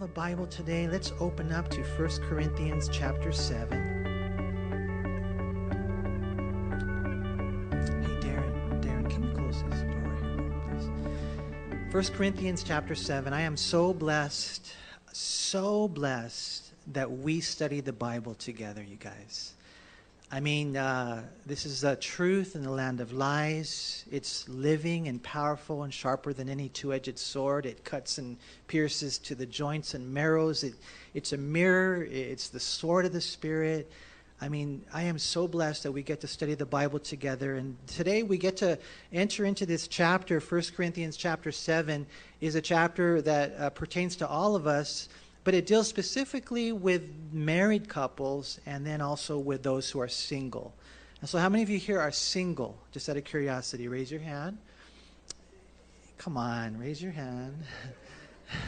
have a Bible today, let's open up to 1 Corinthians chapter 7. Hey, Darren, Darren, can you close this door here, please? 1 Corinthians chapter 7. I am so blessed, so blessed that we study the Bible together, you guys. I mean, uh, this is the truth in the land of lies. It's living and powerful and sharper than any two edged sword. It cuts and pierces to the joints and marrows. It, it's a mirror, it's the sword of the Spirit. I mean, I am so blessed that we get to study the Bible together. And today we get to enter into this chapter. 1 Corinthians chapter 7 is a chapter that uh, pertains to all of us but it deals specifically with married couples and then also with those who are single. And so, how many of you here are single? Just out of curiosity, raise your hand. Come on, raise your hand.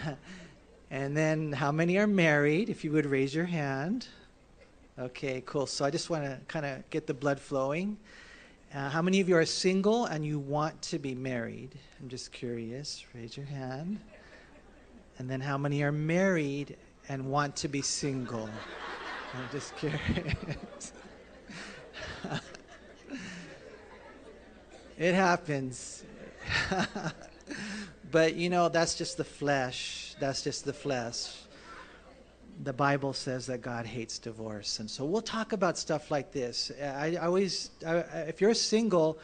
and then, how many are married? If you would raise your hand. Okay, cool. So, I just want to kind of get the blood flowing. Uh, how many of you are single and you want to be married? I'm just curious. Raise your hand. And then how many are married and want to be single? I'm just curious. it happens. but you know, that's just the flesh. That's just the flesh. The Bible says that God hates divorce. And so we'll talk about stuff like this. I, I always, I, if you're single,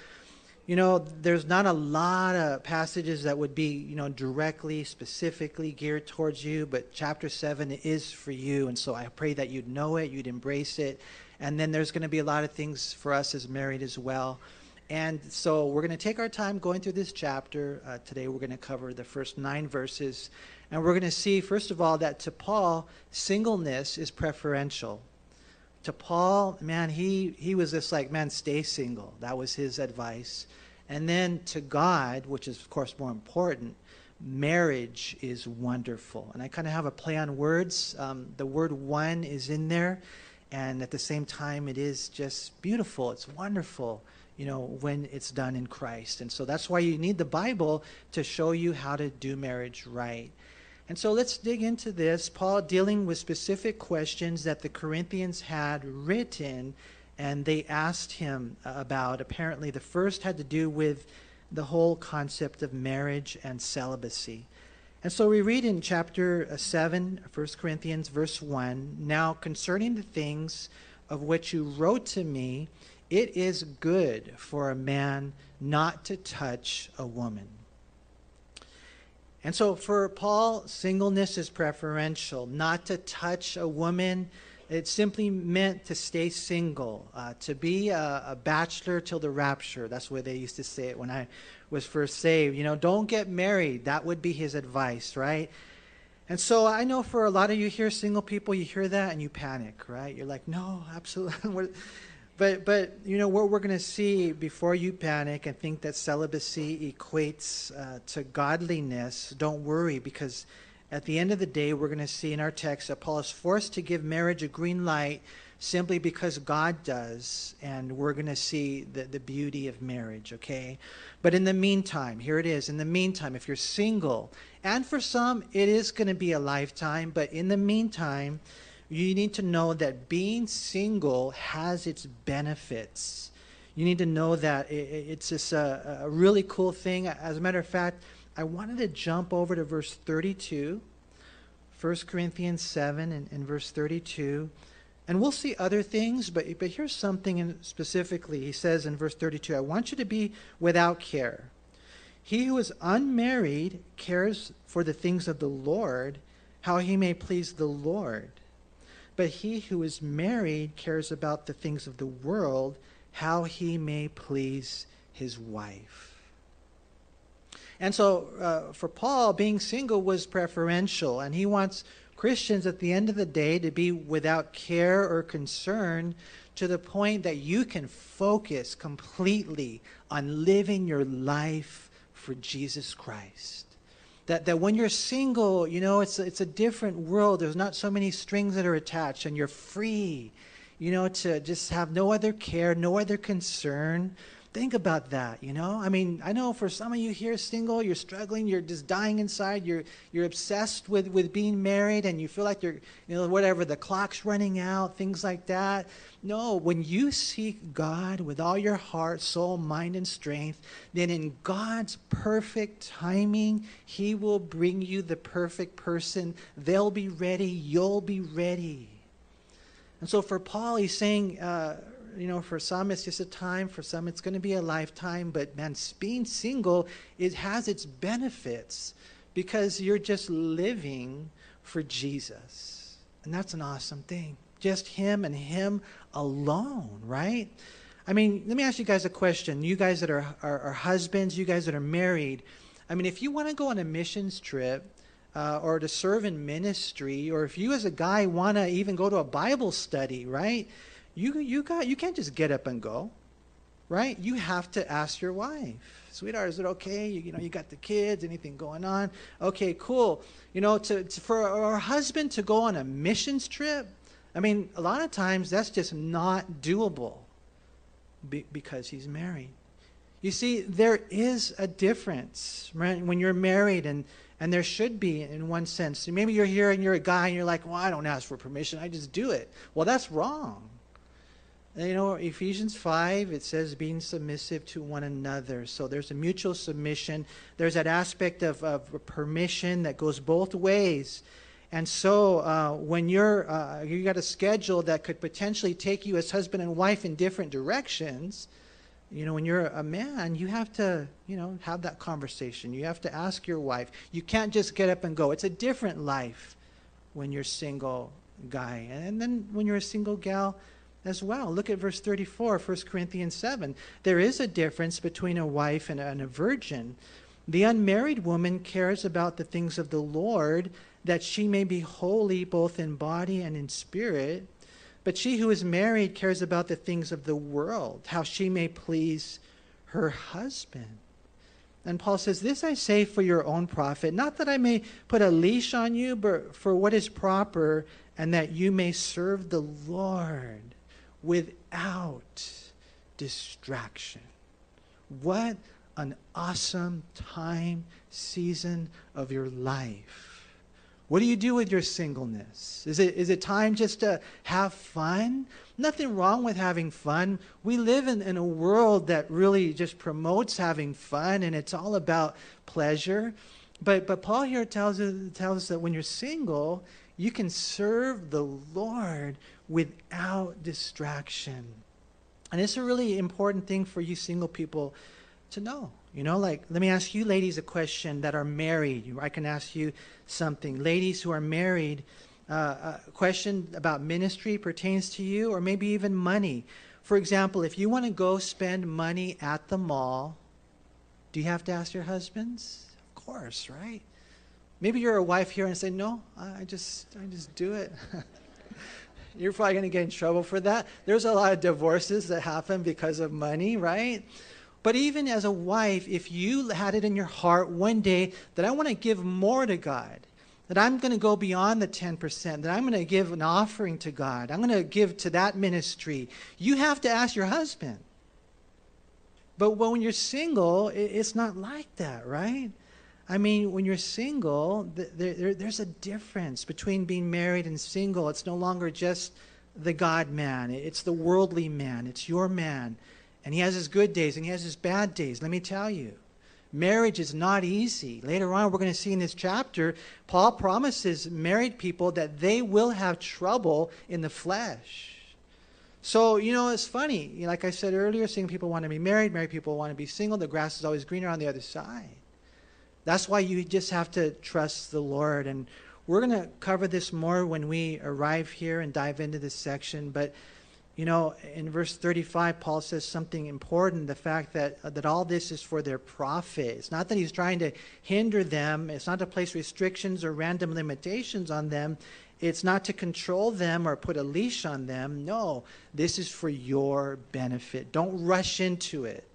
you know, there's not a lot of passages that would be, you know, directly, specifically geared towards you, but chapter 7 is for you. And so I pray that you'd know it, you'd embrace it. And then there's going to be a lot of things for us as married as well. And so we're going to take our time going through this chapter. Uh, today we're going to cover the first nine verses. And we're going to see, first of all, that to Paul, singleness is preferential to Paul, man, he, he was just like, man, stay single. That was his advice. And then to God, which is, of course, more important, marriage is wonderful. And I kind of have a play on words. Um, the word one is in there, and at the same time, it is just beautiful. It's wonderful, you know, when it's done in Christ. And so that's why you need the Bible to show you how to do marriage right. And so let's dig into this. Paul dealing with specific questions that the Corinthians had written and they asked him about. Apparently, the first had to do with the whole concept of marriage and celibacy. And so we read in chapter uh, 7, 1 Corinthians, verse 1 Now concerning the things of which you wrote to me, it is good for a man not to touch a woman. And so for Paul, singleness is preferential. Not to touch a woman, it simply meant to stay single, uh, to be a, a, bachelor till the rapture. That's what they used to say it when I was first saved. You know, don't get married. That would be his advice, right? And so I know for a lot of you here, single people, you hear that and you panic, right? You're like, no, absolutely. But, but you know, what we're going to see before you panic and think that celibacy equates uh, to godliness, don't worry because at the end of the day, we're going to see in our text that Paul is forced to give marriage a green light simply because God does, and we're going to see the, the beauty of marriage, okay? But in the meantime, here it is. In the meantime, if you're single, and for some, it is going to be a lifetime, but in the meantime, you need to know that being single has its benefits. You need to know that it's just a, a really cool thing. As a matter of fact, I wanted to jump over to verse 32, 1 Corinthians 7 and, and verse 32. And we'll see other things, but, but here's something specifically. He says in verse 32 I want you to be without care. He who is unmarried cares for the things of the Lord, how he may please the Lord. But he who is married cares about the things of the world, how he may please his wife. And so uh, for Paul, being single was preferential, and he wants Christians at the end of the day to be without care or concern to the point that you can focus completely on living your life for Jesus Christ that, that when you're single, you know, it's, it's a different world. There's not so many strings that are attached, and you're free, you know, to just have no other care, no other concern. Think about that, you know? I mean, I know for some of you here single, you're struggling, you're just dying inside, you're you're obsessed with with being married and you feel like you're, you know, whatever, the clock's running out, things like that. No, when you seek God with all your heart, soul, mind and strength, then in God's perfect timing, he will bring you the perfect person. They'll be ready, you'll be ready. And so for Paul, he's saying uh, you know, for some it's just a time, for some it's going to be a lifetime. But man, being single, it has its benefits because you're just living for Jesus. And that's an awesome thing. Just Him and Him alone, right? I mean, let me ask you guys a question. You guys that are, are, are husbands, you guys that are married, I mean, if you want to go on a missions trip, uh, or to serve in ministry, or if you as a guy want to even go to a Bible study, right? You you got you can't just get up and go, right? You have to ask your wife, sweetheart, is it okay? You, you know, you got the kids, anything going on? Okay, cool. You know, to, to for our husband to go on a missions trip, I mean, a lot of times that's just not doable be, because he's married. You see, there is a difference right? when you're married, and, and there should be in one sense. Maybe you're here and you're a guy and you're like, well, I don't ask for permission, I just do it. Well, that's wrong you know, Ephesians 5, it says being submissive to one another. So there's a mutual submission. There's that aspect of, of permission that goes both ways. And so uh, when you're, uh, you got a schedule that could potentially take you as husband and wife in different directions, you know, when you're a man, you have to, you know, have that conversation. You have to ask your wife. You can't just get up and go. It's a different life when you're single guy. And then when you're a single gal, as well. Look at verse 34, 1 Corinthians 7. There is a difference between a wife and a, virgin. The unmarried woman cares about the things of the Lord, that she may be holy both in body and in spirit. But she who is married cares about the things of the world, how she may please her husband. And Paul says, This I say for your own profit, not that I may put a leash on you, but for what is proper, and that you may serve the Lord without distraction. What an awesome time, season of your life. What do you do with your singleness? Is it, is it time just to have fun? Nothing wrong with having fun. We live in, in a world that really just promotes having fun and it's all about pleasure. But, but Paul here tells us, tells us that when you're single, you can serve the Lord without distraction. And it's a really important thing for you single people to know. You know, like, let me ask you ladies a question that are married. I can ask you something. Ladies who are married, uh, a question about ministry pertains to you, or maybe even money. For example, if you want to go spend money at the mall, do you have to ask your husbands? Of course, right? Maybe you're a wife here and say, "No, I just I just do it." You're probably going to get in trouble for that. There's a lot of divorces that happen because of money, right? But even as a wife, if you had it in your heart one day that I want to give more to God, that I'm going to go beyond the 10%, that I'm going to give an offering to God, I'm going to give to that ministry, you have to ask your husband. But when you're single, it's not like that, right? I mean, when you're single, there, there, there's a difference between being married and single. It's no longer just the God man, it's the worldly man, it's your man. And he has his good days and he has his bad days. Let me tell you, marriage is not easy. Later on, we're going to see in this chapter, Paul promises married people that they will have trouble in the flesh. So, you know, it's funny. Like I said earlier, single people want to be married, married people want to be single. The grass is always greener on the other side. That's why you just have to trust the Lord. And we're going to cover this more when we arrive here and dive into this section. But, you know, in verse 35, Paul says something important the fact that, uh, that all this is for their profit. It's not that he's trying to hinder them, it's not to place restrictions or random limitations on them. It's not to control them or put a leash on them. No, this is for your benefit. Don't rush into it.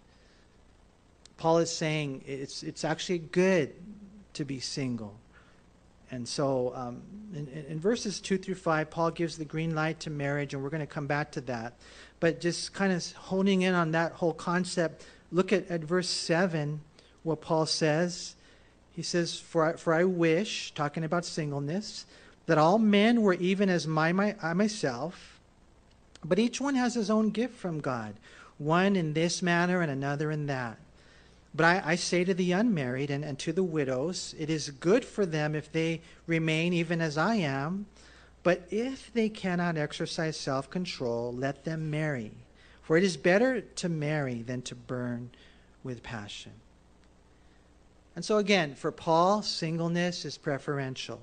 Paul is saying it's, it's actually good to be single. And so um, in, in, verses 2 through 5, Paul gives the green light to marriage, and we're going to come back to that. But just kind of honing in on that whole concept, look at, at verse 7, what Paul says. He says, for I, for I wish, talking about singleness, that all men were even as my, my, I myself, but each one has his own gift from God, one in this manner and another in that. But I, I, say to the unmarried and, and to the widows, it is good for them if they remain even as I am. But if they cannot exercise self control, let them marry. For it is better to marry than to burn with passion. And so, again, for Paul, singleness is preferential.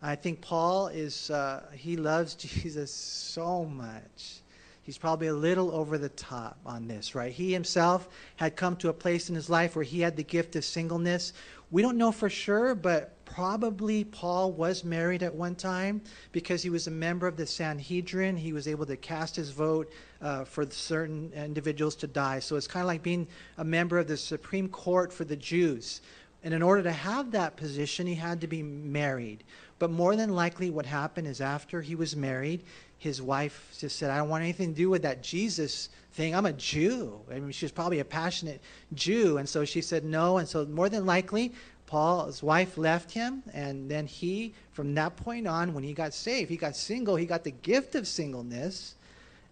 I think Paul is, uh, he loves Jesus so much he's probably a little over the top on this, right? He himself had come to a place in his life where he had the gift of singleness. We don't know for sure, but probably Paul was married at one time because he was a member of the Sanhedrin. He was able to cast his vote uh, for certain individuals to die. So it's kind of like being a member of the Supreme Court for the Jews. And in order to have that position, he had to be married. But more than likely, what happened is after he was married, his wife just said, I don't want anything to do with that Jesus thing. I'm a Jew. I mean, she was probably a passionate Jew. And so she said no. And so, more than likely, Paul's wife left him. And then he, from that point on, when he got saved, he got single. He got the gift of singleness.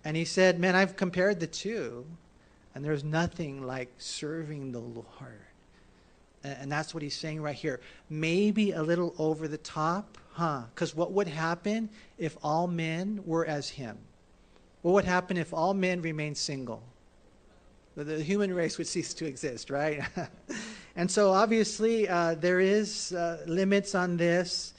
And he said, Man, I've compared the two. And there's nothing like serving the Lord. And that's what he's saying right here. Maybe a little over the top Huh? Because what would happen if all men were as him? What would happen if all men remained single? The human race would cease to exist, right? and so obviously uh, there is uh, limits on this.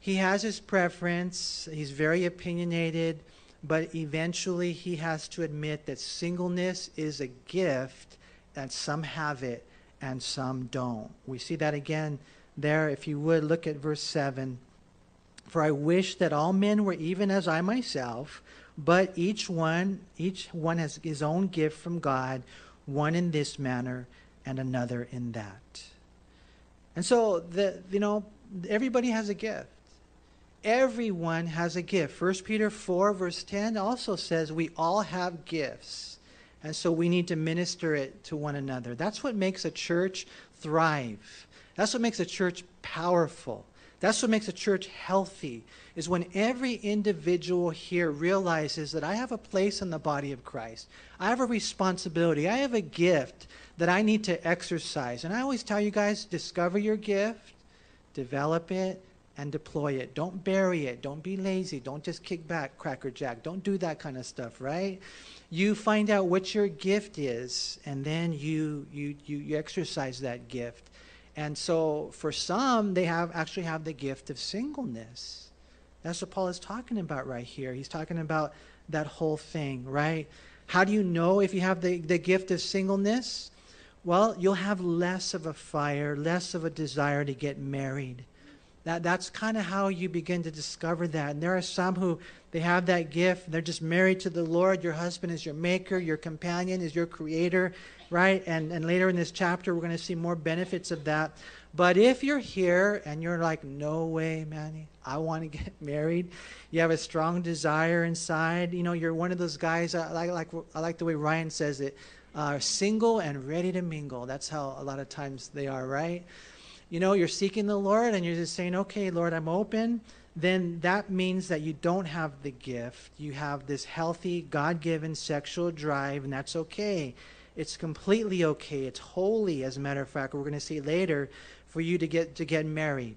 He has his preference. He's very opinionated, but eventually he has to admit that singleness is a gift, and some have it and some don't. We see that again there. If you would look at verse 7. For I wish that all men were even as I myself, but each one each one has his own gift from God, one in this manner and another in that. And so the you know everybody has a gift. Everyone has a gift. 1 Peter 4 verse 10 also says we all have gifts. And so we need to minister it to one another. That's what makes a church thrive. That's what makes a church powerful. That's what makes a church healthy, is when every individual here realizes that I have a place in the body of Christ. I have a responsibility. I have a gift that I need to exercise. And I always tell you guys discover your gift, develop it, and deploy it. Don't bury it. Don't be lazy. Don't just kick back, Cracker Jack. Don't do that kind of stuff, right? You find out what your gift is, and then you, you, you, you exercise that gift. And so for some, they have actually have the gift of singleness. That's what Paul is talking about right here. He's talking about that whole thing, right? How do you know if you have the, the gift of singleness? Well, you'll have less of a fire, less of a desire to get married. That, that's kind of how you begin to discover that. And there are some who they have that gift. They're just married to the Lord. Your husband is your maker. Your companion is your creator right? And, and later in this chapter, we're going to see more benefits of that. But if you're here and you're like, no way, Manny, I want to get married, you have a strong desire inside, you know, you're one of those guys, I like, like, I like the way Ryan says it, uh, single and ready to mingle. That's how a lot of times they are, right? You know, you're seeking the Lord and you're just saying, okay, Lord, I'm open. Then that means that you don't have the gift. You have this healthy, God given sexual drive, and that's okay it's completely okay. It's holy, as a matter of fact. We're going to see later for you to get to get married.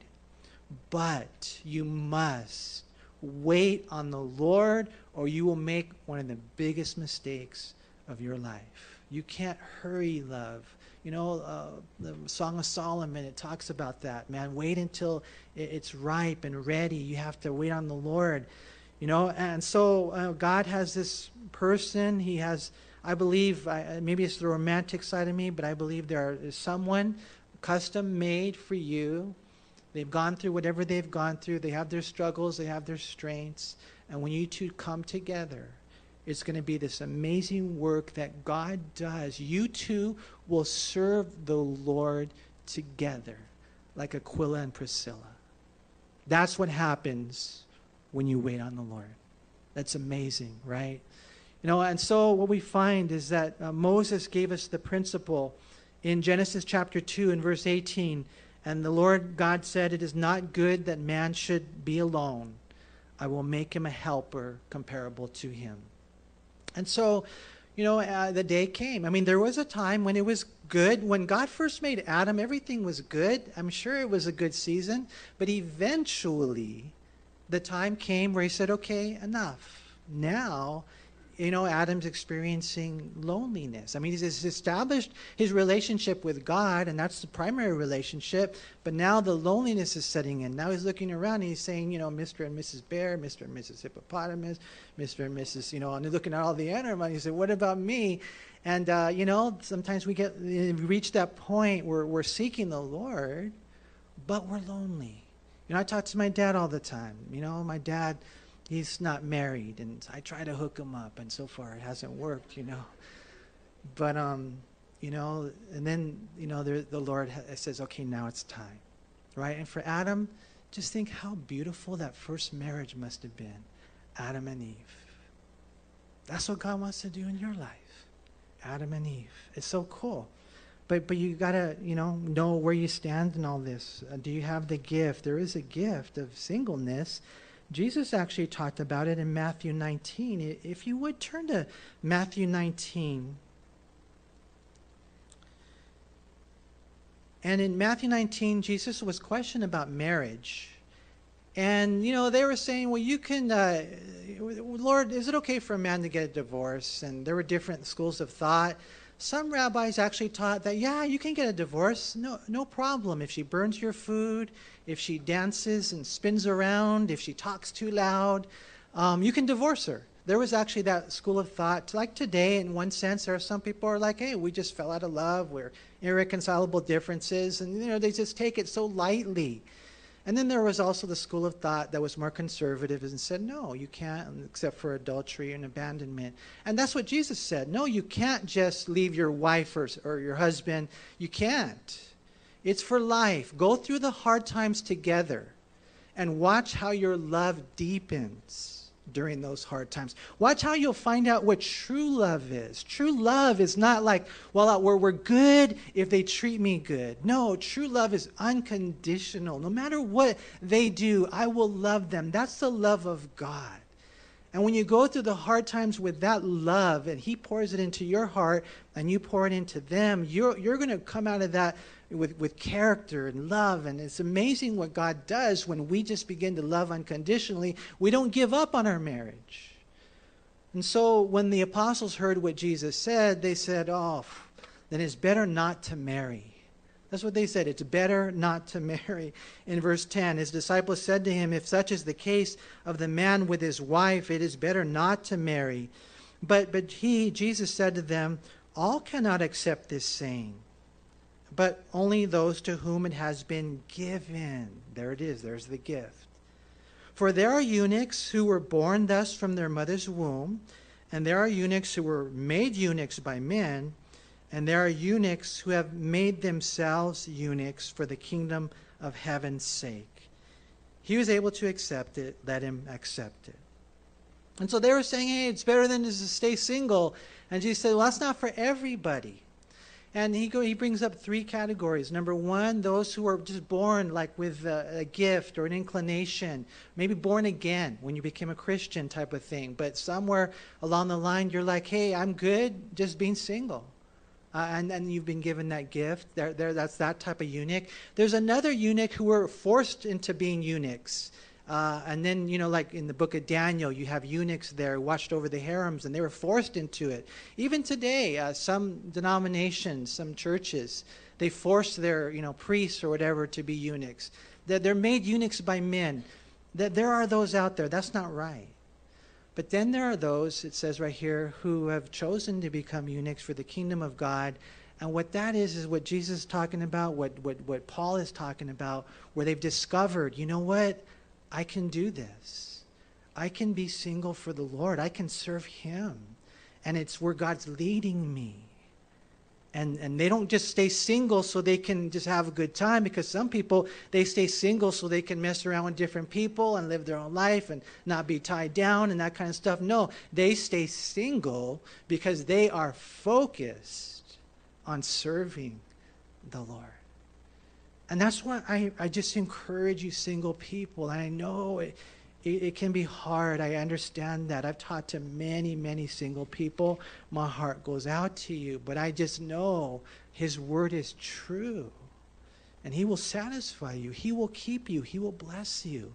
But you must wait on the Lord, or you will make one of the biggest mistakes of your life. You can't hurry love. You know, uh, the Song of Solomon, it talks about that, man. Wait until it's ripe and ready. You have to wait on the Lord. You know, and so uh, God has this person, He has I believe, maybe it's the romantic side of me, but I believe there is someone custom made for you. They've gone through whatever they've gone through. They have their struggles, they have their strengths. And when you two come together, it's going to be this amazing work that God does. You two will serve the Lord together, like Aquila and Priscilla. That's what happens when you wait on the Lord. That's amazing, right? You know, and so what we find is that uh, Moses gave us the principle in Genesis chapter 2 and verse 18. And the Lord God said, It is not good that man should be alone. I will make him a helper comparable to him. And so, you know, uh, the day came. I mean, there was a time when it was good. When God first made Adam, everything was good. I'm sure it was a good season. But eventually, the time came where he said, okay, enough. Now, you know, Adam's experiencing loneliness. I mean, he's established his relationship with God, and that's the primary relationship, but now the loneliness is setting in. Now he's looking around and he's saying, you know, Mr. and Mrs. Bear, Mr. and Mrs. Hippopotamus, Mr. and Mrs., you know, and they're looking at all the animals. He said, what about me? And, uh, you know, sometimes we get, we reach that point where we're seeking the Lord, but we're lonely. You know, I talk to my dad all the time. You know, my dad he's not married and i try to hook him up and so far it hasn't worked you know. But um you know and then you know the, the lord says okay now it's time right? And for adam just think how beautiful that first marriage must have been adam and eve. That's what god wants to do in your life adam and eve. It's so cool. But but you gotta you know know where you stand in all this. Uh, do you have the gift? There is a gift of singleness Jesus actually talked about it in Matthew 19. If you would turn to Matthew 19. And in Matthew 19, Jesus was questioned about marriage. And, you know, they were saying, well, you can, uh, Lord, is it okay for a man to get a divorce? And there were different schools of thought. Some rabbis actually taught that, yeah, you can get a divorce, no, no problem. If she burns your food, if she dances and spins around, if she talks too loud, um, you can divorce her. There was actually that school of thought. Like today, in one sense, there are some people are like, hey, we just fell out of love. We're irreconcilable differences. And, you know, they just take it so lightly. And then there was also the school of thought that was more conservative and said, no, you can't, except for adultery and abandonment. And that's what Jesus said. No, you can't just leave your wife or, or your husband. You can't. It's for life. Go through the hard times together and watch how your love deepens during those hard times. Watch how you'll find out what true love is. True love is not like, well, uh, we're, we're good if they treat me good. No, true love is unconditional. No matter what they do, I will love them. That's the love of God. And when you go through the hard times with that love and He pours it into your heart and you pour it into them, you're, you're going to come out of that with, with character and love. And it's amazing what God does when we just begin to love unconditionally. We don't give up on our marriage. And so when the apostles heard what Jesus said, they said, Oh, then it's better not to marry. That's what they said. It's better not to marry. In verse 10, his disciples said to him, If such is the case of the man with his wife, it is better not to marry. But, but he, Jesus said to them, All cannot accept this saying but only those to whom it has been given. There it is, there's the gift. For there are eunuchs who were born thus from their mother's womb, and there are eunuchs who were made eunuchs by men, and there are eunuchs who have made themselves eunuchs for the kingdom of heaven's sake. He was able to accept it, let him accept it. And so they were saying, hey, it's better than to stay single. And Jesus said, well, that's not for everybody. And he, go, he brings up three categories. Number one, those who are just born like with a, a, gift or an inclination, maybe born again when you became a Christian type of thing. But somewhere along the line, you're like, hey, I'm good just being single. Uh, and, and you've been given that gift. There, there, that's that type of eunuch. There's another eunuch who were forced into being eunuchs. Uh, and then, you know, like in the book of Daniel, you have eunuchs there watched over the harems, and they were forced into it. Even today, uh, some denominations, some churches, they force their, you know, priests or whatever to be eunuchs. They're, they're made eunuchs by men. That there are those out there. That's not right. But then there are those, it says right here, who have chosen to become eunuchs for the kingdom of God. And what that is, is what Jesus is talking about, what, what, what Paul is talking about, where they've discovered, you know what? I can do this. I can be single for the Lord. I can serve Him. And it's where God's leading me. And and they don't just stay single so they can just have a good time because some people they stay single so they can mess around with different people and live their own life and not be tied down and that kind of stuff. No they stay single because they are focused on serving the lord. And that's why i, I just encourage you single people and i know it, it, it, can be hard. I understand that. I've talked to many, many single people. My heart goes out to you, but I just know His word is true. And He will satisfy you, He will keep you, He will bless you.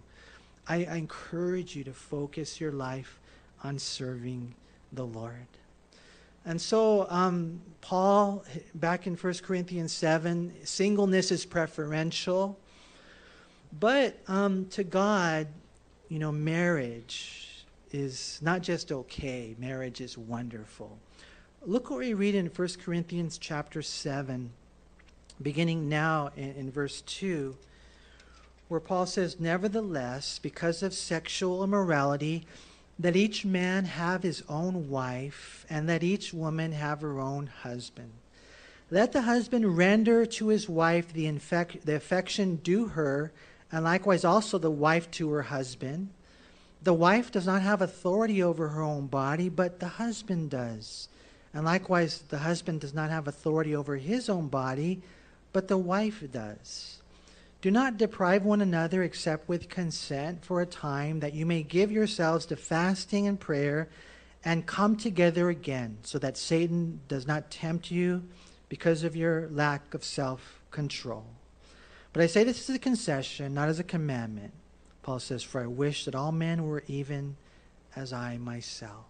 I, I encourage you to focus your life on serving the Lord. And so, um, Paul, back in 1 Corinthians 7, singleness is preferential. But um, to God, you know, marriage is not just okay, marriage is wonderful. Look what we read in 1 Corinthians chapter 7, beginning now in, in verse 2, where Paul says, Nevertheless, because of sexual immorality, that each man have his own wife, and that each woman have her own husband. Let the husband render to his wife the, infec- the affection due her and likewise also the wife to her husband. The wife does not have authority over her own body, but the husband does. And likewise, the husband does not have authority over his own body, but the wife does. Do not deprive one another except with consent for a time, that you may give yourselves to fasting and prayer and come together again, so that Satan does not tempt you because of your lack of self control. But I say this as a concession, not as a commandment. Paul says, For I wish that all men were even as I myself.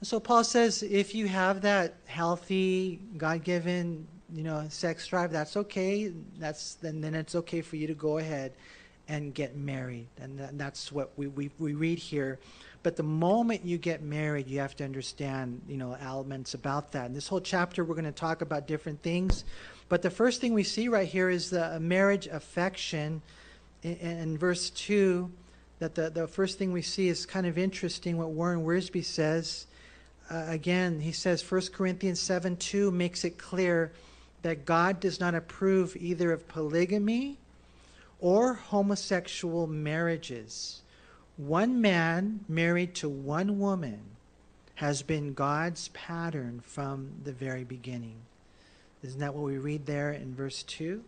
And so Paul says, if you have that healthy, God given, you know, sex drive, that's okay. That's then, then it's okay for you to go ahead and get married. And that's what we, we, we read here. But the moment you get married, you have to understand, you know, elements about that. In this whole chapter, we're going to talk about different things. But the first thing we see right here is the marriage affection. In, in verse 2, that the, the first thing we see is kind of interesting what Warren Wiersbe says. Uh, again, he says 1 Corinthians 7 2 makes it clear that God does not approve either of polygamy or homosexual marriages. One man married to one woman has been God's pattern from the very beginning. Isn't that what we read there in verse 2?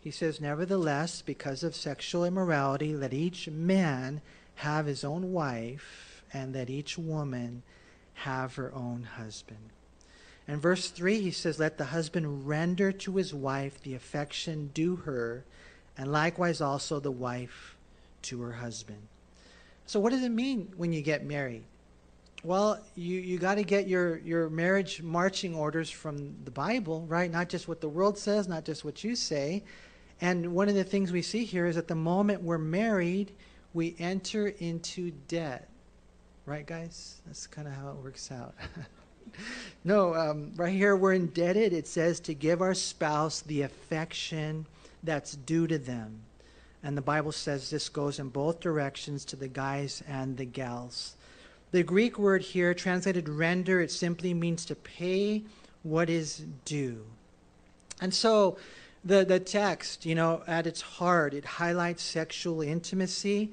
He says, Nevertheless, because of sexual immorality, let each man have his own wife, and let each woman have her own husband. In verse 3, he says, Let the husband render to his wife the affection due her, and likewise also the wife to her husband. So, what does it mean when you get married? Well, you, you got to get your, your marriage marching orders from the Bible, right? Not just what the world says, not just what you say. And one of the things we see here is that the moment we're married, we enter into debt. Right, guys? That's kind of how it works out. no, um, right here we're indebted. It says to give our spouse the affection that's due to them. And the Bible says this goes in both directions to the guys and the gals. The Greek word here, translated render, it simply means to pay what is due. And so the, the text, you know, at its heart, it highlights sexual intimacy.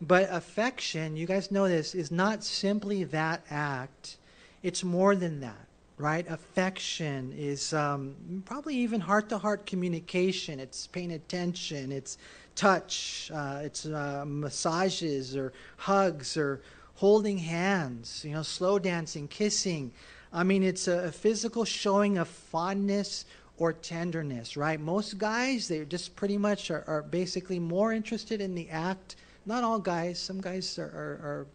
But affection, you guys know this, is not simply that act, it's more than that, right? Affection is um, probably even heart to heart communication, it's paying attention, it's touch, uh, it's uh, massages or hugs or holding hands, you know, slow dancing, kissing. I mean, it's a, a physical showing of fondness or tenderness, right? Most guys, they just pretty much are, are, basically more interested in the act. Not all guys, some guys are, are, are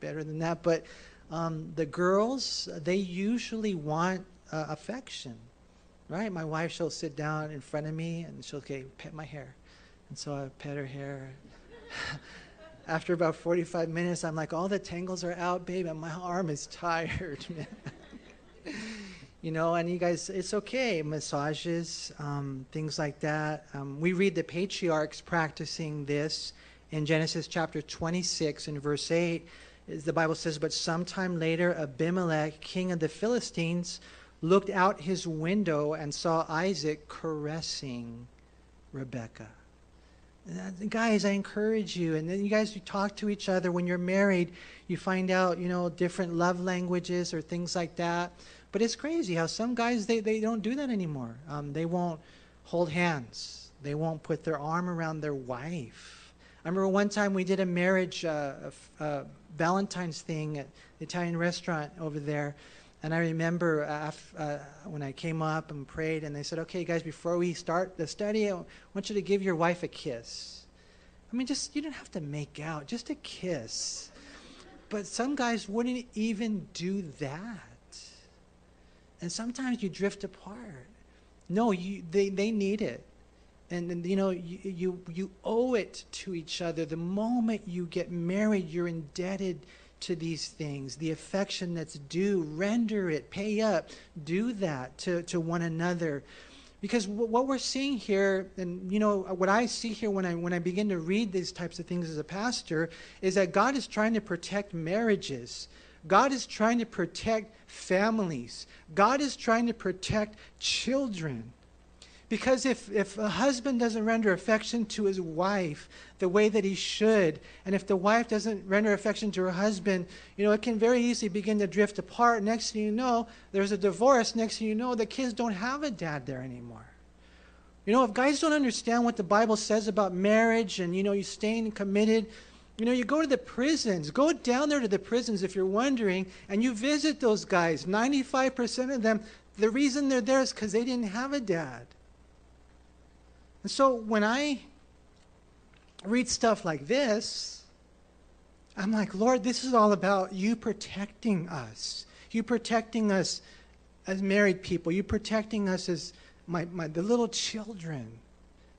better than that, but um, the girls, they usually want uh, affection, right? My wife, she'll sit down in front of me and she'll, okay, pet my hair. And so I pet her hair. after about 45 minutes, I'm like, all the tangles are out, babe, and my arm is tired, you know, and you guys, it's okay. Massages, um, things like that. Um, we read the patriarchs practicing this in Genesis chapter 26 and verse 8. The Bible says, But sometime later, Abimelech, king of the Philistines, looked out his window and saw Isaac caressing Rebekah. Guys, I encourage you, and then you guys you talk to each other when you're married. You find out, you know, different love languages or things like that. But it's crazy how some guys they, they don't do that anymore. Um, they won't hold hands. They won't put their arm around their wife. I remember one time we did a marriage uh, uh, Valentine's thing at the Italian restaurant over there, and I remember uh, when I came up and prayed, and they said, "Okay, guys, before we start the study, I want you to give your wife a kiss." I mean, just you don't have to make out, just a kiss. But some guys wouldn't even do that, and sometimes you drift apart. No, you they they need it, and, and you know you, you you owe it to each other. The moment you get married, you're indebted to these things, the affection that's due, render it, pay up, do that to, to one another. Because w- what we're seeing here, and you know, what I see here when I, when I begin to read these types of things as a pastor, is that God is trying to protect marriages. God is trying to protect families. God is trying to protect children. Because if, if a husband doesn't render affection to his wife the way that he should, and if the wife doesn't render affection to her husband, you know, it can very easily begin to drift apart. Next thing you know, there's a divorce. Next thing you know, the kids don't have a dad there anymore. You know, if guys don't understand what the Bible says about marriage and, you know, you staying committed, you know, you go to the prisons. Go down there to the prisons if you're wondering, and you visit those guys. 95% of them, the reason they're there is because they didn't have a dad. And so when I read stuff like this, I'm like, Lord, this is all about you protecting us. You protecting us as married people. You protecting us as my, my the little children.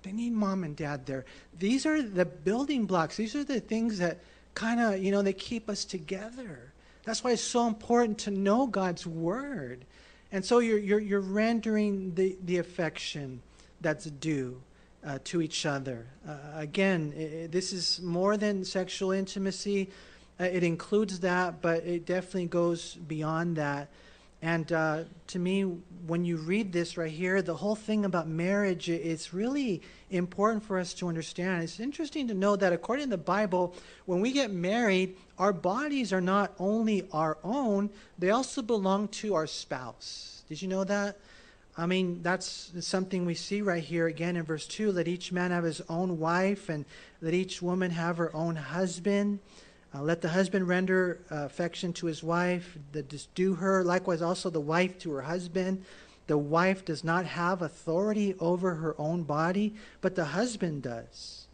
They need mom and dad there. These are the building blocks. These are the things that kind of, you know, they keep us together. That's why it's so important to know God's word. And so you're, you're, you're rendering the, the affection that's due uh, to each other. Uh, again, it, this is more than sexual intimacy. Uh, it includes that, but it definitely goes beyond that. And uh, to me, when you read this right here, the whole thing about marriage, it's really important for us to understand. It's interesting to know that according to the Bible, when we get married, our bodies are not only our own, they also belong to our spouse. Did you know that? I mean, that's something we see right here again in verse 2. Let each man have his own wife, and let each woman have her own husband. Uh, let the husband render uh, affection to his wife, that due her, likewise also the wife to her husband. The wife does not have authority over her own body, but the husband does.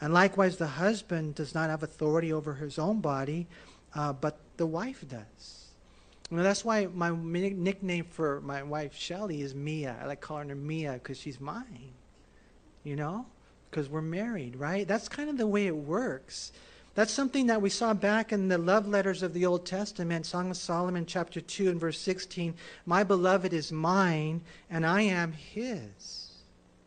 And likewise, the husband does not have authority over his own body, uh, but the wife does. You know, that's why my nickname for my wife Shelly is Mia. I like calling her Mia because she's mine. You know, because we're married, right? That's kind of the way it works. That's something that we saw back in the love letters of the Old Testament, Song of Solomon, chapter 2, and verse 16. My beloved is mine, and I am his.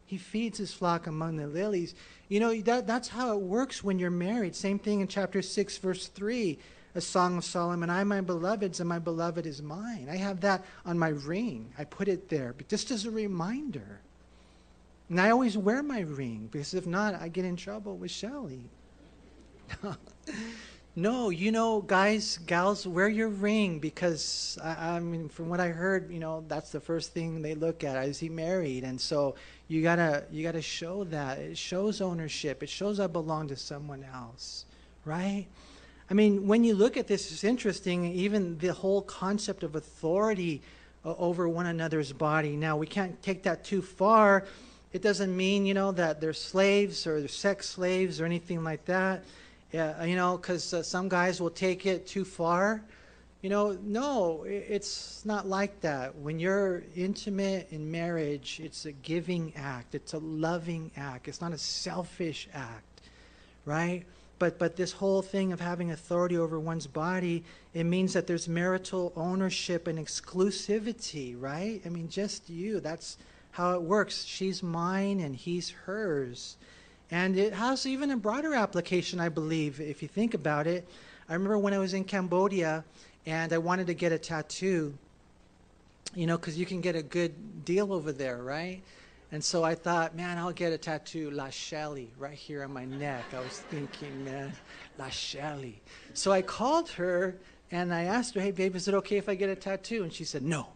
He feeds his flock among the lilies. You know, that, that's how it works when you're married. Same thing in chapter 6, verse 3 a song of Solomon, I am my beloved's, and my beloved is mine. I have that on my ring. I put it there, but just as a reminder. And I always wear my ring, because if not, I get in trouble with Shelly. no, you know, guys, gals, wear your ring because I, I, mean, from what I heard, you know, that's the first thing they look at. Is he married? And so you gotta you gotta show that. It shows ownership. It shows I belong to someone else, right? I mean, when you look at this, it's interesting, even the whole concept of authority uh, over one another's body. Now, we can't take that too far. It doesn't mean, you know, that they're slaves or they're sex slaves or anything like that. Yeah, you know, because uh, some guys will take it too far. You know, no, it's not like that. When you're intimate in marriage, it's a giving act, it's a loving act, it's not a selfish act, right? But, but this whole thing of having authority over one's body, it means that there's marital ownership and exclusivity, right? I mean, just you. That's how it works. She's mine and he's hers. And it has even a broader application, I believe, if you think about it. I remember when I was in Cambodia and I wanted to get a tattoo. you know, because you can get a good deal over there, right? And so I thought, man, I'll get a tattoo, La Shelly, right here on my neck. I was thinking, man, La Shelly. So I called her and I asked her, hey, babe, is it okay if I get a tattoo? And she said, no.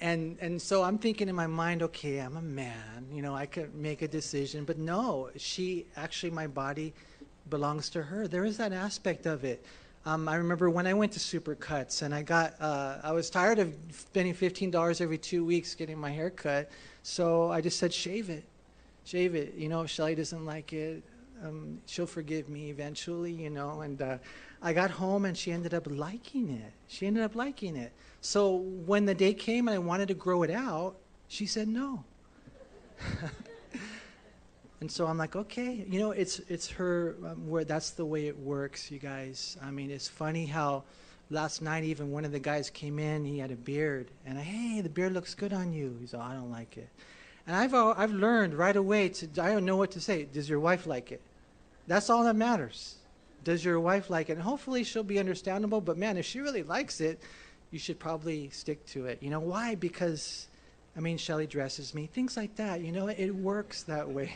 And, and so I'm thinking in my mind, okay, I'm a man, you know, I could make a decision. But no, she actually, my body belongs to her. There is that aspect of it. Um, I remember when I went to Supercuts and I got, uh, I was tired of spending $15 every two weeks getting my hair cut. So I just said, shave it. Shave it. You know, if Shelly doesn't like it, um, she'll forgive me eventually, you know. And uh, I got home and she ended up liking it. She ended up liking it. So when the day came and I wanted to grow it out, she said no. And so I'm like, okay, you know, it's it's her um, where that's the way it works, you guys. I mean, it's funny how last night even one of the guys came in, he had a beard, and I, hey, the beard looks good on you. He's, oh, I don't like it. And I've I've learned right away to I don't know what to say. Does your wife like it? That's all that matters. Does your wife like it? And hopefully she'll be understandable. But man, if she really likes it, you should probably stick to it. You know why? Because I mean, Shelly dresses me, things like that. You know, it works that way,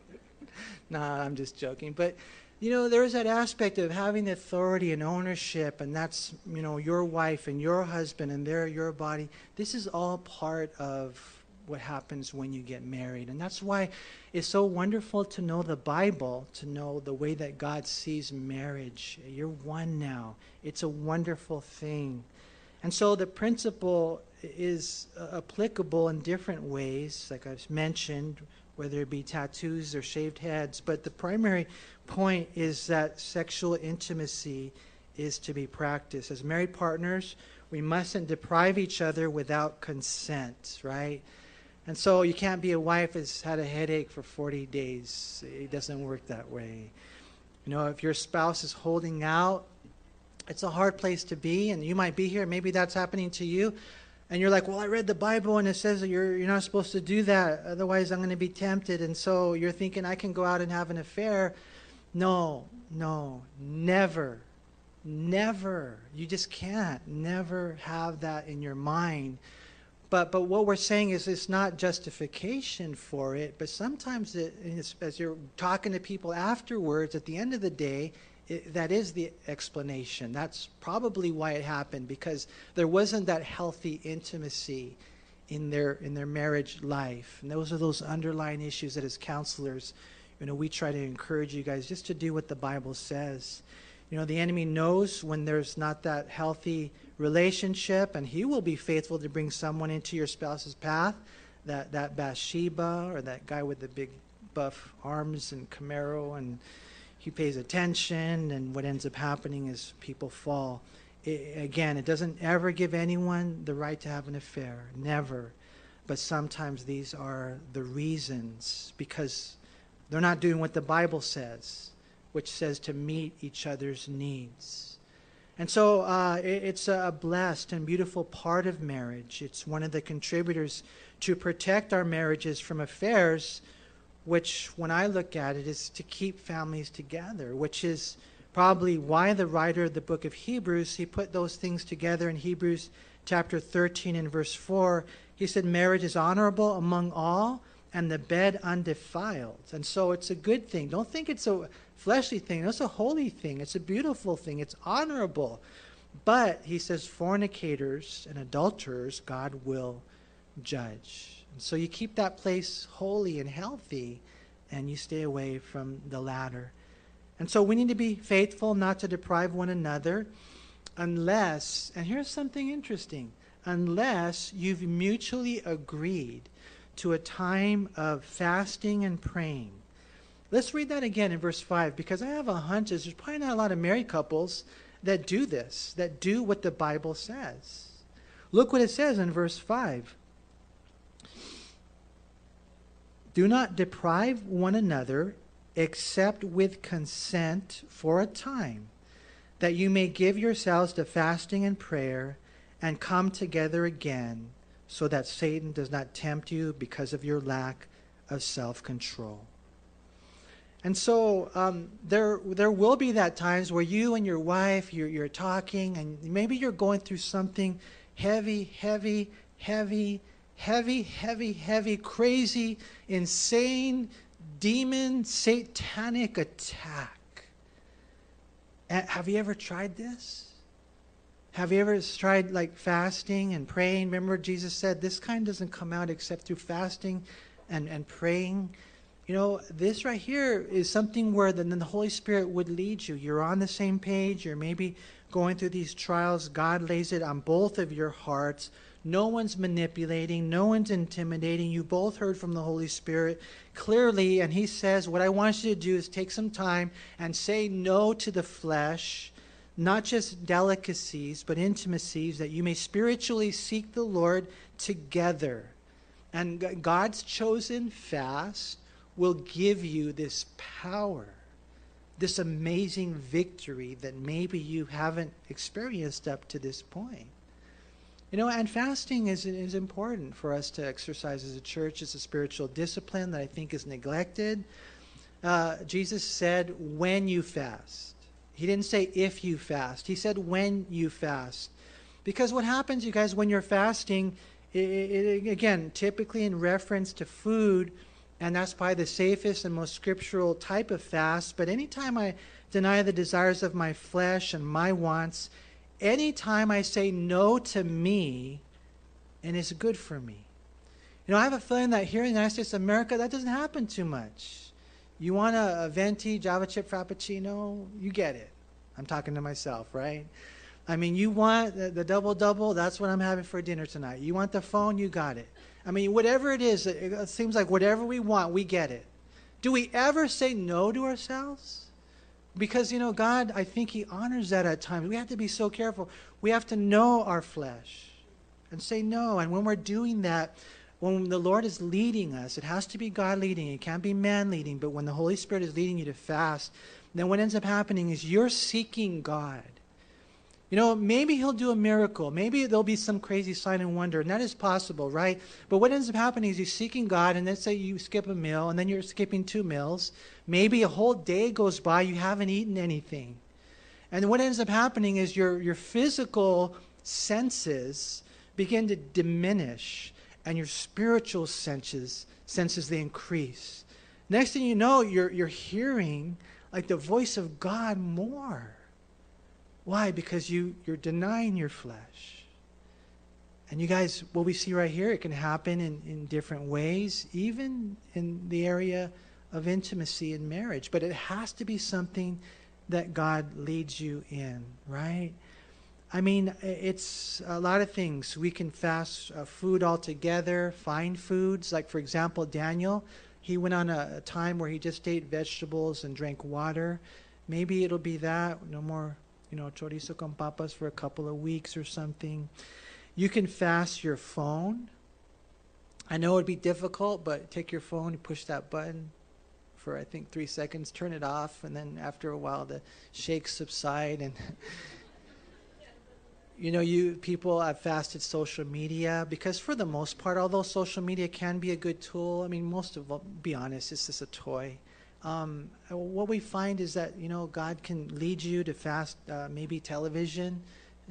nah, I'm just joking. But, you know, there's that aspect of having authority and ownership, and that's, you know, your wife and your husband, and they're your body. This is all part of what happens when you get married. And that's why it's so wonderful to know the Bible, to know the way that God sees marriage. You're one now. It's a wonderful thing. And so the principle is uh, applicable in different ways, like I've mentioned, whether it be tattoos or shaved heads. But the primary point is that sexual intimacy is to be practiced. As married partners, we mustn't deprive each other without consent, right? And so you can't be a wife that's had a headache for 40 days. It doesn't work that way. You know, if your spouse is holding out, it's a hard place to be, and you might be here. Maybe that's happening to you and you're like, well, I read the Bible and it says that you're, you're not supposed to do that. Otherwise, I'm going to be tempted. And so you're thinking, I can go out and have an affair. No, no, never, never. You just can't. Never have that in your mind. But, but what we're saying is it's not justification for it, but sometimes it, as you're talking to people afterwards, at the end of the day, it, that is the explanation. That's probably why it happened because there wasn't that healthy intimacy in their in their marriage life. And those are those underlying issues that as counselors, you know, we try to encourage you guys just to do what the Bible says. You know, the enemy knows when there's not that healthy relationship and he will be faithful to bring someone into your spouse's path, that that Bathsheba or that guy with the big buff arms and Camaro and he pays attention, and what ends up happening is people fall. It, again, it doesn't ever give anyone the right to have an affair, never. But sometimes these are the reasons because they're not doing what the Bible says, which says to meet each other's needs. And so uh, it, it's a blessed and beautiful part of marriage. It's one of the contributors to protect our marriages from affairs which, when I look at it, is to keep families together, which is probably why the writer of the book of Hebrews, he put those things together in Hebrews chapter 13 and verse 4. He said, Marriage is honorable among all, and the bed undefiled. And so it's a good thing. Don't think it's a fleshly thing, it's a holy thing, it's a beautiful thing, it's honorable. But he says, fornicators and adulterers, God will judge. So you keep that place holy and healthy, and you stay away from the latter. And so we need to be faithful not to deprive one another unless, and here's something interesting, unless you've mutually agreed to a time of fasting and praying. Let's read that again in verse 5 because I have a hunch there's probably not a lot of married couples that do this, that do what the Bible says. Look what it says in verse 5. Do not deprive one another except with consent for a time, that you may give yourselves to fasting and prayer and come together again, so that Satan does not tempt you because of your lack of self control. And so um, there, there will be that times where you and your wife, you're, you're talking, and maybe you're going through something heavy, heavy, heavy, heavy, heavy, heavy, crazy, insane, demon, satanic attack. Have you ever tried this? Have you ever tried like fasting and praying? Remember, Jesus said this kind doesn't come out except through fasting and, and praying. You know, this right here is something where then the Holy Spirit would lead you. You're on the same page. You're maybe going through these trials. God lays it on both of your hearts. No one's manipulating, no one's intimidating. You both heard from the Holy Spirit clearly, and He says, What I want you to do is take some time and say no to the flesh, not just delicacies, but intimacies, that you may spiritually seek the Lord together. And God's chosen fast will give you this power, this amazing victory that maybe you haven't experienced up to this point. You know, and fasting is, is important for us to exercise as a church. It's a spiritual discipline that I think is neglected. Uh, Jesus said, when you fast. He didn't say if you fast. He said when you fast. Because what happens, you guys, when you're fasting, it, it, again, typically in reference to food, and that's probably the safest and most scriptural type of fast. But anytime I deny the desires of my flesh and my wants, anytime I say no to me, and it's good for me. You know, I have a feeling that here in the United States of America, that doesn't happen too much. You want a, a venti Java chip frappuccino? You get it. I'm talking to myself, right? I mean, you want the, the double double? That's what I'm having for dinner tonight. You want the phone? You got it. I mean, whatever it is, it seems like whatever we want, we get it. Do we ever say no to ourselves? Because, you know, God, I think He honors that at times. We have to be so careful. We have to know our flesh and say no. And when we're doing that, when the Lord is leading us, it has to be God leading. It can't be man leading. But when the Holy Spirit is leading you to fast, then what ends up happening is you're seeking God. You know, maybe he'll do a miracle. Maybe there'll be some crazy sign and wonder, and that is possible, right? But what ends up happening is you're seeking God, and let's say you skip a meal, and then you're skipping two meals. Maybe a whole day goes by, you haven't eaten anything. And what ends up happening is your, your physical senses begin to diminish, and your spiritual senses, senses they increase. Next thing you know, you're, you're hearing like the voice of God more. Why? Because you, you're denying your flesh. And you guys, what we see right here, it can happen in, in different ways, even in the area of intimacy in marriage. But it has to be something that God leads you in, right? I mean, it's a lot of things. We can fast uh, food altogether, find foods. Like, for example, Daniel, he went on a, a time where he just ate vegetables and drank water. Maybe it'll be that, no more you know, chorizo con papas for a couple of weeks or something. You can fast your phone. I know it'd be difficult, but take your phone, push that button for I think three seconds, turn it off, and then after a while the shakes subside and you know you people have fasted social media because for the most part although social media can be a good tool i mean most of be honest it's just a toy um, what we find is that you know God can lead you to fast uh, maybe television.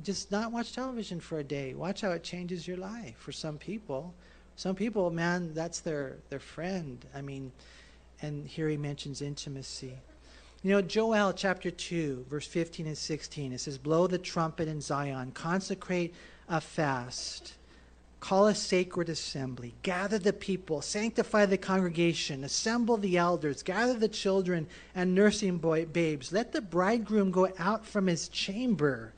Just not watch television for a day. Watch how it changes your life. For some people, some people, man, that's their their friend. I mean, and here he mentions intimacy. You know, Joel chapter 2, verse 15 and 16, it says, Blow the trumpet in Zion, consecrate a fast Call a sacred assembly. Gather the people. Sanctify the congregation. Assemble the elders. Gather the children and nursing boy, babes. Let the bridegroom go out from his chamber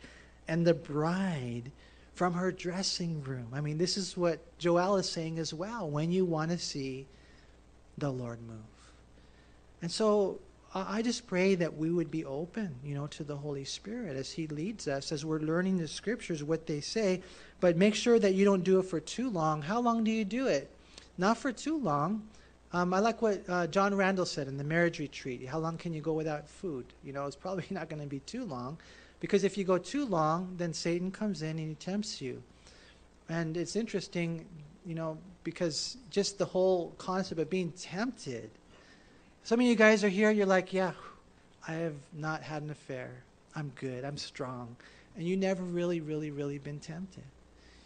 and the bride from her dressing room. I mean, this is what Joel is saying as well when you want to see the Lord move. And so I just pray that we would be open, you know, to the Holy Spirit as He leads us, as we're learning the Scriptures, what they say. But make sure that you don't do it for too long. How long do you do it? Not for too long. Um, I like what uh, John Randall said in the marriage retreat. How long can you go without food? You know, it's probably not going to be too long, because if you go too long, then Satan comes in and he tempts you. And it's interesting, you know, because just the whole concept of being tempted Some of you guys are here, you're like, yeah, I have not had an affair. I'm good. I'm strong. And you never really, really, really been tempted.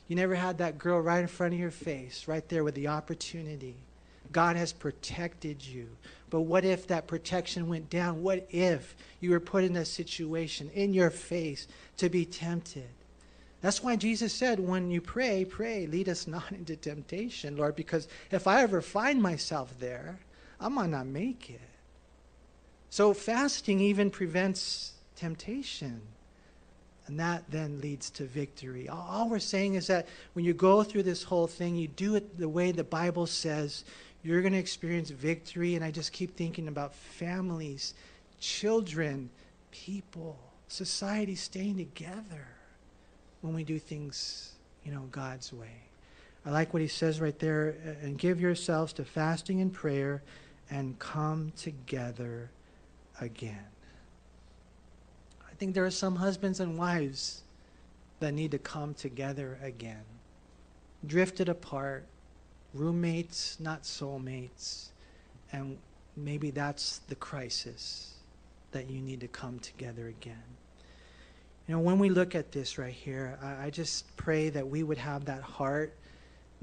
You never had that girl right in front of your face, right there with the opportunity. God has protected you. But what if that protection went down? What if you were put in a situation in your face to be tempted? That's why Jesus said, when you pray, pray, lead us not into temptation, Lord, because if I ever find myself there, I might not make it. So fasting even prevents temptation. And that then leads to victory. All we're saying is that when you go through this whole thing, you do it the way the Bible says, you're going to experience victory. And I just keep thinking about families, children, people, society staying together when we do things, you know, God's way. I like what he says right there and give yourselves to fasting and prayer and come together again. I think there are some husbands and wives that need to come together again. Drifted apart, roommates, not soulmates, and maybe that's the crisis that you need to come together again. You know, when we look at this right here, I, I just pray that we would have that heart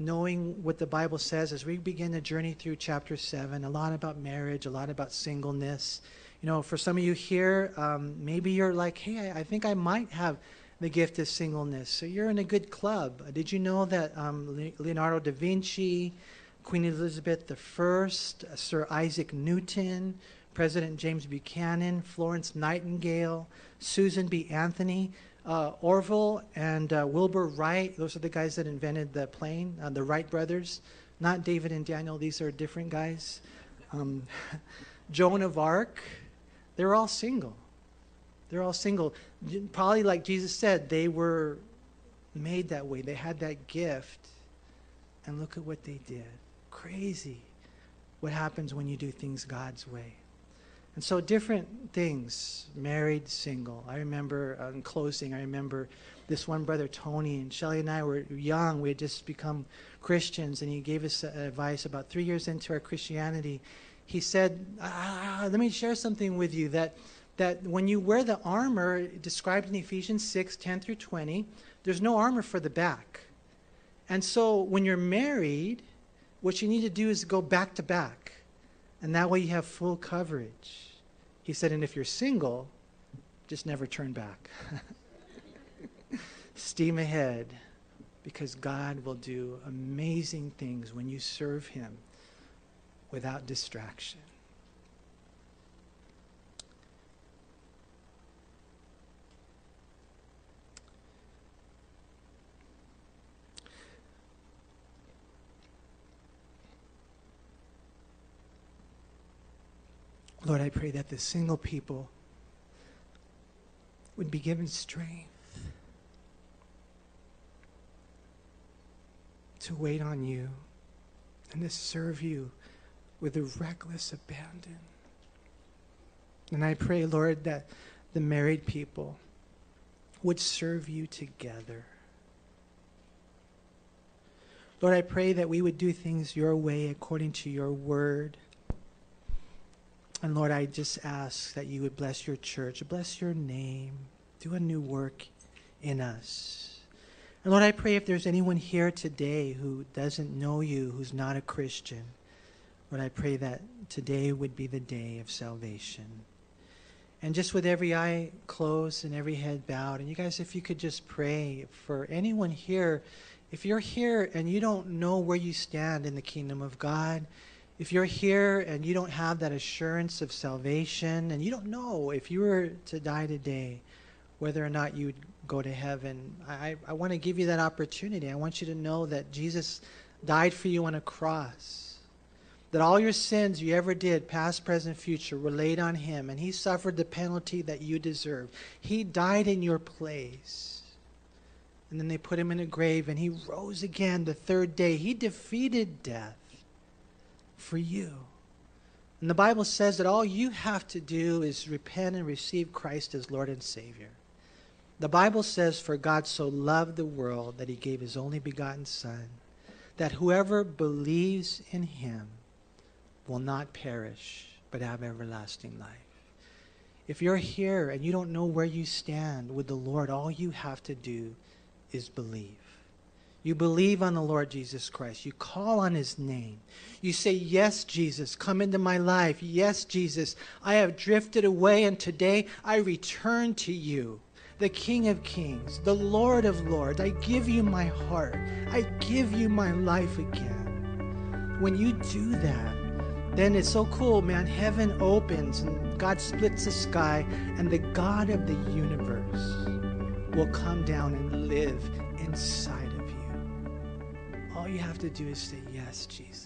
knowing what the Bible says as we begin the journey through chapter 7, a lot about marriage, a lot about singleness. You know, for some of you here, um, maybe you're like, hey, I, I, think I might have the gift of singleness. So you're in a good club. Did you know that um, Leonardo da Vinci, Queen Elizabeth I, uh, Sir Isaac Newton, President James Buchanan, Florence Nightingale, Susan B. Anthony, uh, Orville and uh, Wilbur Wright, those are the guys that invented the plane, uh, the Wright brothers. Not David and Daniel, these are different guys. Um, Joan of Arc, they're all single. They're all single. Probably like Jesus said, they were made that way. They had that gift. And look at what they did. Crazy what happens when you do things God's way. And so different things, married, single. I remember uh, in closing, I remember this one brother, Tony, and Shelly and I were young. We had just become Christians, and he gave us advice about three years into our Christianity. He said, ah, let me share something with you that, that when you wear the armor described in Ephesians 6, 10 through 20, there's no armor for the back. And so when you're married, what you need to do is go back to back. And that way you have full coverage. He said, and if you're single, just never turn back. Steam ahead because God will do amazing things when you serve Him without distraction. Lord, I pray that the single people would be given strength to wait on you and to serve you with a reckless abandon. And I pray, Lord, that the married people would serve you together. Lord, I pray that we would do things your way according to your word. And Lord, I just ask that you would bless your church, bless your name, do a new work in us. And Lord, I pray if there's anyone here today who doesn't know you, who's not a Christian, Lord, I pray that today would be the day of salvation. And just with every eye closed and every head bowed, and you guys, if you could just pray for anyone here, if you're here and you don't know where you stand in the kingdom of God, if you're here and you don't have that assurance of salvation and you don't know if you were to die today whether or not you would go to heaven, I, I want to give you that opportunity. I want you to know that Jesus died for you on a cross. That all your sins you ever did, past, present, future, were laid on him, and he suffered the penalty that you deserved. He died in your place. And then they put him in a grave, and he rose again the third day. He defeated death for you. And the Bible says that all you have to do is repent and receive Christ as Lord and Savior. The Bible says, For God so loved the world that he gave his only begotten Son, that whoever believes in him will not perish, but have everlasting life. If you're here and you don't know where you stand with the Lord, all you have to do is believe. You believe on the Lord Jesus Christ. You call on his name. You say, Yes, Jesus, come into my life. Yes, Jesus, I have drifted away, and today I return to you, the King of kings, the Lord of lords. I give you my heart. I give you my life again. When you do that, then it's so cool, man. Heaven opens and God splits the sky, and the God of the universe will come down and live inside. All you have to do is say, Yes, Jesus.